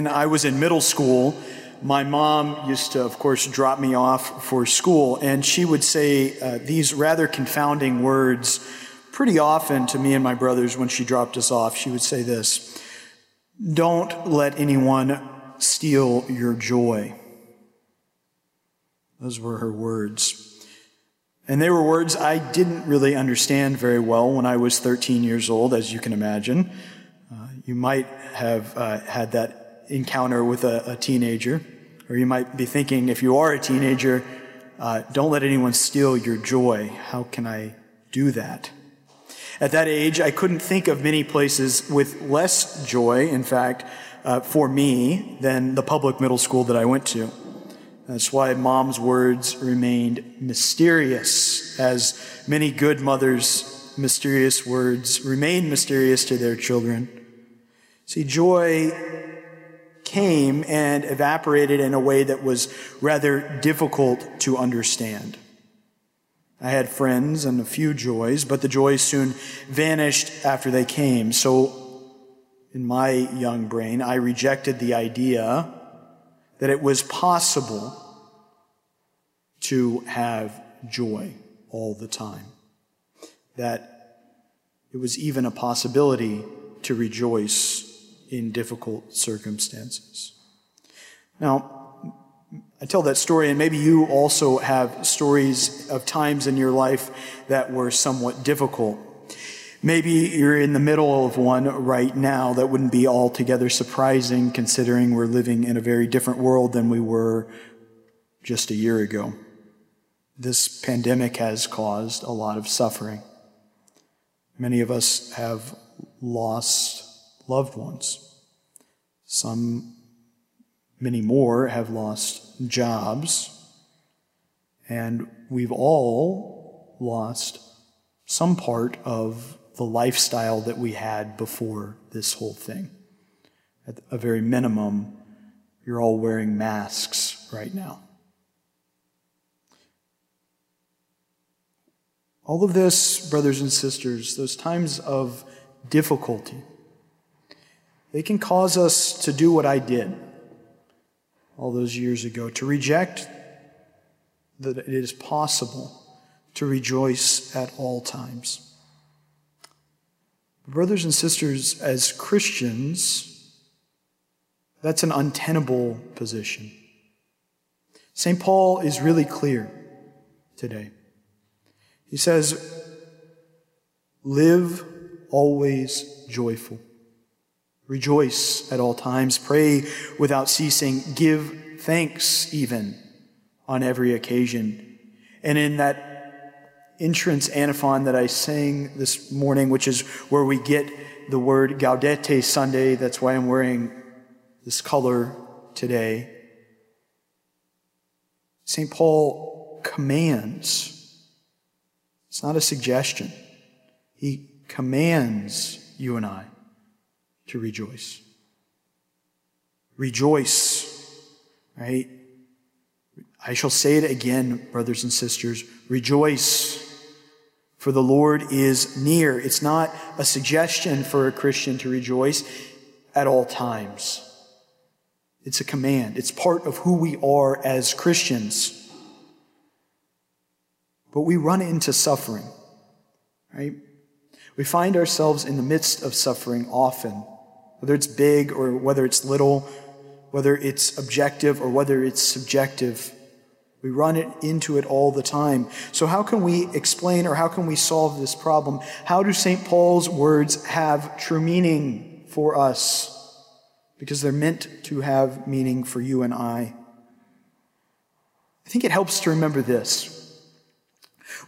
When I was in middle school, my mom used to, of course, drop me off for school, and she would say uh, these rather confounding words pretty often to me and my brothers when she dropped us off. She would say this Don't let anyone steal your joy. Those were her words. And they were words I didn't really understand very well when I was 13 years old, as you can imagine. Uh, you might have uh, had that encounter with a, a, teenager, or you might be thinking, if you are a teenager, uh, don't let anyone steal your joy. How can I do that? At that age, I couldn't think of many places with less joy, in fact, uh, for me, than the public middle school that I went to. That's why mom's words remained mysterious, as many good mothers' mysterious words remain mysterious to their children. See, joy came and evaporated in a way that was rather difficult to understand. I had friends and a few joys, but the joys soon vanished after they came. So, in my young brain, I rejected the idea that it was possible to have joy all the time. That it was even a possibility to rejoice in difficult circumstances. Now, I tell that story, and maybe you also have stories of times in your life that were somewhat difficult. Maybe you're in the middle of one right now that wouldn't be altogether surprising considering we're living in a very different world than we were just a year ago. This pandemic has caused a lot of suffering. Many of us have lost loved ones. Some, many more, have lost jobs. And we've all lost some part of the lifestyle that we had before this whole thing. At a very minimum, you're all wearing masks right now. All of this, brothers and sisters, those times of difficulty, they can cause us to do what I did all those years ago, to reject that it is possible to rejoice at all times. Brothers and sisters, as Christians, that's an untenable position. St. Paul is really clear today. He says, Live always joyful. Rejoice at all times. Pray without ceasing. Give thanks even on every occasion. And in that entrance antiphon that I sang this morning, which is where we get the word Gaudete Sunday, that's why I'm wearing this color today. St. Paul commands it's not a suggestion. He commands you and I to rejoice. Rejoice, right? I shall say it again, brothers and sisters. Rejoice, for the Lord is near. It's not a suggestion for a Christian to rejoice at all times. It's a command. It's part of who we are as Christians. But we run into suffering, right? We find ourselves in the midst of suffering often, whether it's big or whether it's little, whether it's objective or whether it's subjective. We run it into it all the time. So how can we explain or how can we solve this problem? How do St. Paul's words have true meaning for us? Because they're meant to have meaning for you and I. I think it helps to remember this.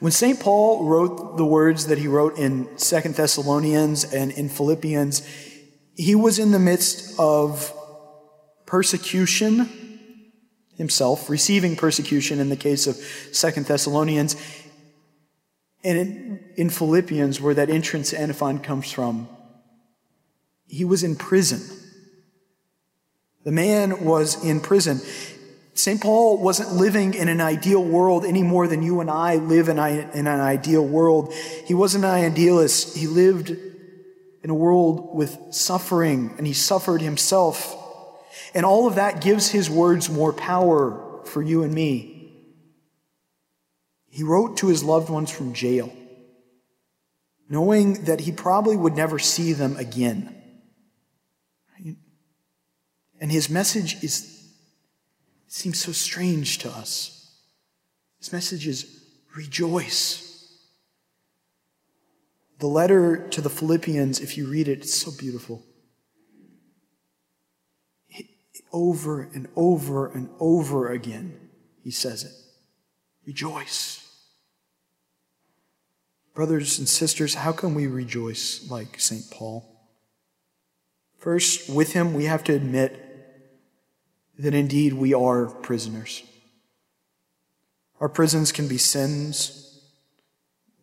When St. Paul wrote the words that he wrote in Second Thessalonians and in Philippians, he was in the midst of persecution himself, receiving persecution in the case of Second Thessalonians. And in, Philippians, where that entrance antiphon comes from, he was in prison. The man was in prison. St. Paul wasn't living in an ideal world any more than you and I live in, an ideal world. He wasn't an idealist. He lived in a world with suffering, and he suffered himself. And all of that gives his words more power for you and me. He wrote to his loved ones from jail, knowing that he probably would never see them again. And his message is, seems so strange to us. His message is rejoice. The letter to the Philippians, if you read it, it's so beautiful. over and over and over again, he says it. Rejoice. Brothers and sisters, how can we rejoice like St. Paul? First, with him, we have to admit that indeed we are prisoners. Our prisons can be sins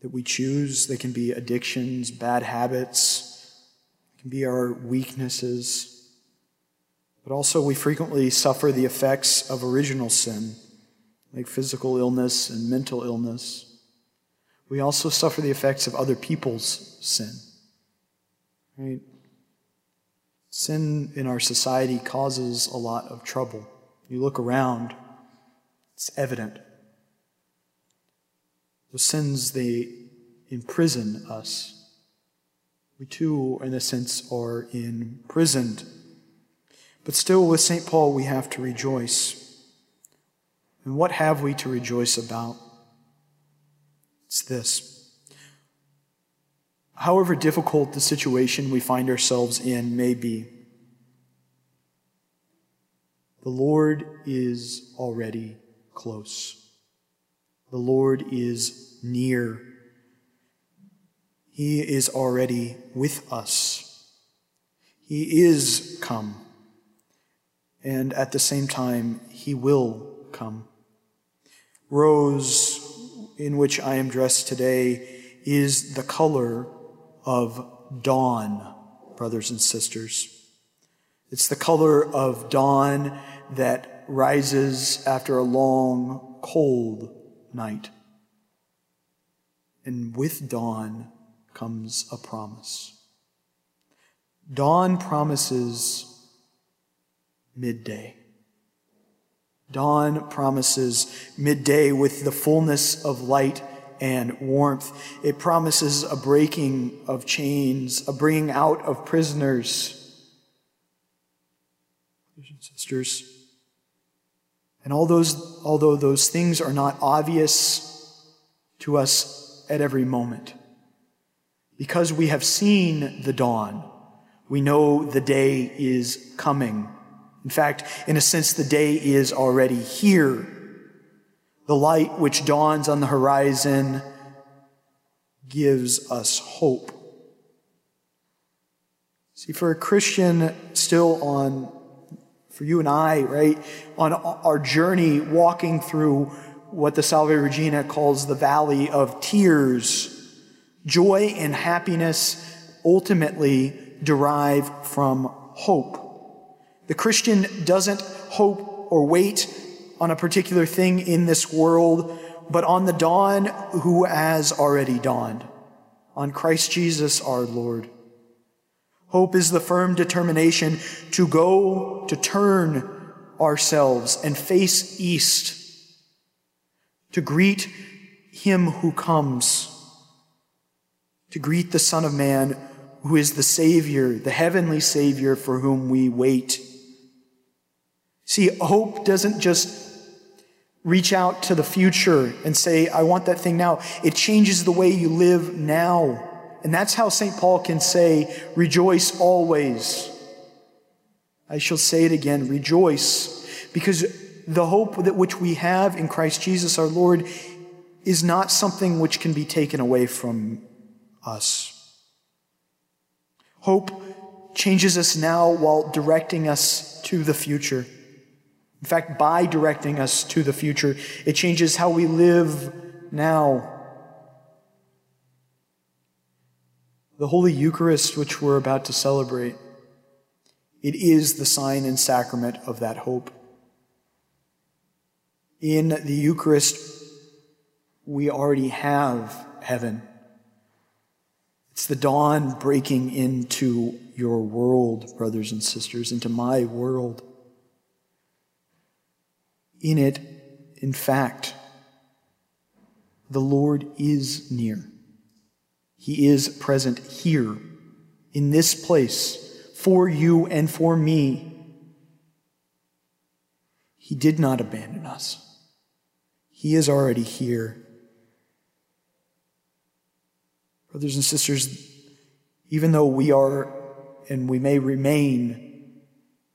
that we choose, they can be addictions, bad habits, they can be our weaknesses. But also, we frequently suffer the effects of original sin, like physical illness and mental illness. We also suffer the effects of other people's sin. Right? Sin in our society causes a lot of trouble. You look around, it's evident. The sins, they imprison us. We too, in a sense, are imprisoned but still, with St. Paul, we have to rejoice. And what have we to rejoice about? It's this. However difficult the situation we find ourselves in may be, the Lord is already close. The Lord is near. He is already with us. He is come and at the same time, he will come. Rose, in which I am dressed today, is the color of dawn, brothers and sisters. It's the color of dawn that rises after a long, cold night. And with dawn comes a promise. Dawn promises midday. Dawn promises midday with the fullness of light and warmth. It promises a breaking of chains, a bringing out of prisoners. Brothers and Sisters. And all those, although those things are not obvious to us at every moment, because we have seen the dawn, we know the day is coming. In fact, in a sense, the day is already here. The light which dawns on the horizon gives us hope. See, for a Christian still on, for you and I, right, on our journey walking through what the Salve Regina calls the valley of tears, joy and happiness ultimately derive from hope. The Christian doesn't hope or wait on a particular thing in this world, but on the dawn who has already dawned, on Christ Jesus our Lord. Hope is the firm determination to go, to turn ourselves and face east, to greet him who comes, to greet the Son of Man who is the Savior, the heavenly Savior for whom we wait. See, hope doesn't just reach out to the future and say, I want that thing now. It changes the way you live now. And that's how St. Paul can say, rejoice always. I shall say it again, rejoice, because the hope that which we have in Christ Jesus our Lord is not something which can be taken away from us. Hope changes us now while directing us to the future. In fact, by directing us to the future, it changes how we live now. The Holy Eucharist, which we're about to celebrate, it is the sign and sacrament of that hope. In the Eucharist, we already have heaven. It's the dawn breaking into your world, brothers and sisters, into my world. in it, in fact, the Lord is near. He is present here, in this place, for you and for me. He did not abandon us. He is already here. Brothers and sisters, even though we are and we may remain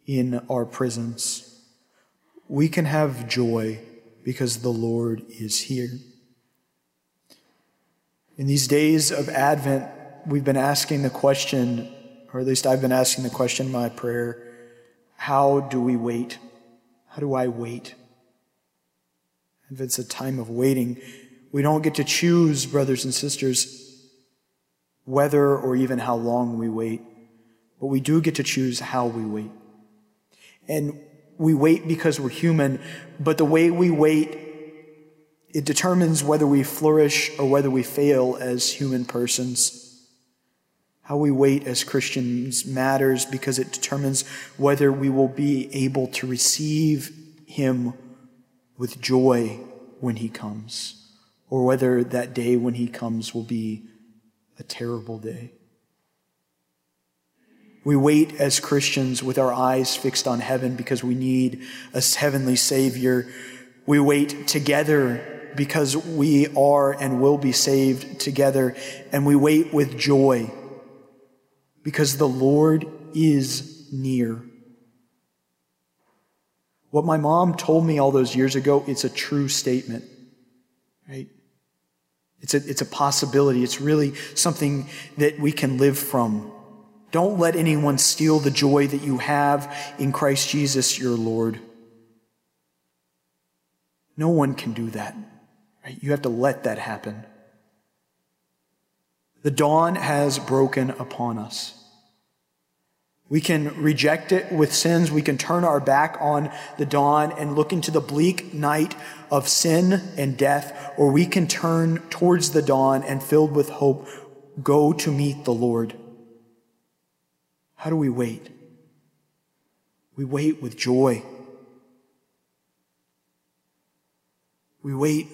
in our prisons, we can have joy because the Lord is here. In these days of Advent, we've been asking the question, or at least I've been asking the question in my prayer how do we wait? How do I wait? If it's a time of waiting, we don't get to choose, brothers and sisters, whether or even how long we wait, but we do get to choose how we wait. And we wait because we're human, but the way we wait, it determines whether we flourish or whether we fail as human persons. How we wait as Christians matters because it determines whether we will be able to receive Him with joy when He comes, or whether that day when He comes will be a terrible day. We wait as Christians with our eyes fixed on heaven because we need a heavenly Savior. We wait together because we are and will be saved together. And we wait with joy because the Lord is near. What my mom told me all those years ago, it's a true statement, right? It's a, it's a possibility. It's really something that we can live from. Don't let anyone steal the joy that you have in Christ Jesus your Lord. No one can do that. Right? You have to let that happen. The dawn has broken upon us. We can reject it with sins. We can turn our back on the dawn and look into the bleak night of sin and death, or we can turn towards the dawn and filled with hope, go to meet the Lord. How do we wait? We wait with joy. We wait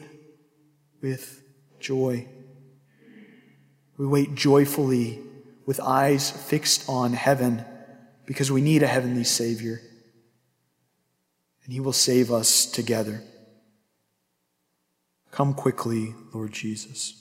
with joy. We wait joyfully with eyes fixed on heaven because we need a heavenly Savior. And He will save us together. Come quickly, Lord Jesus.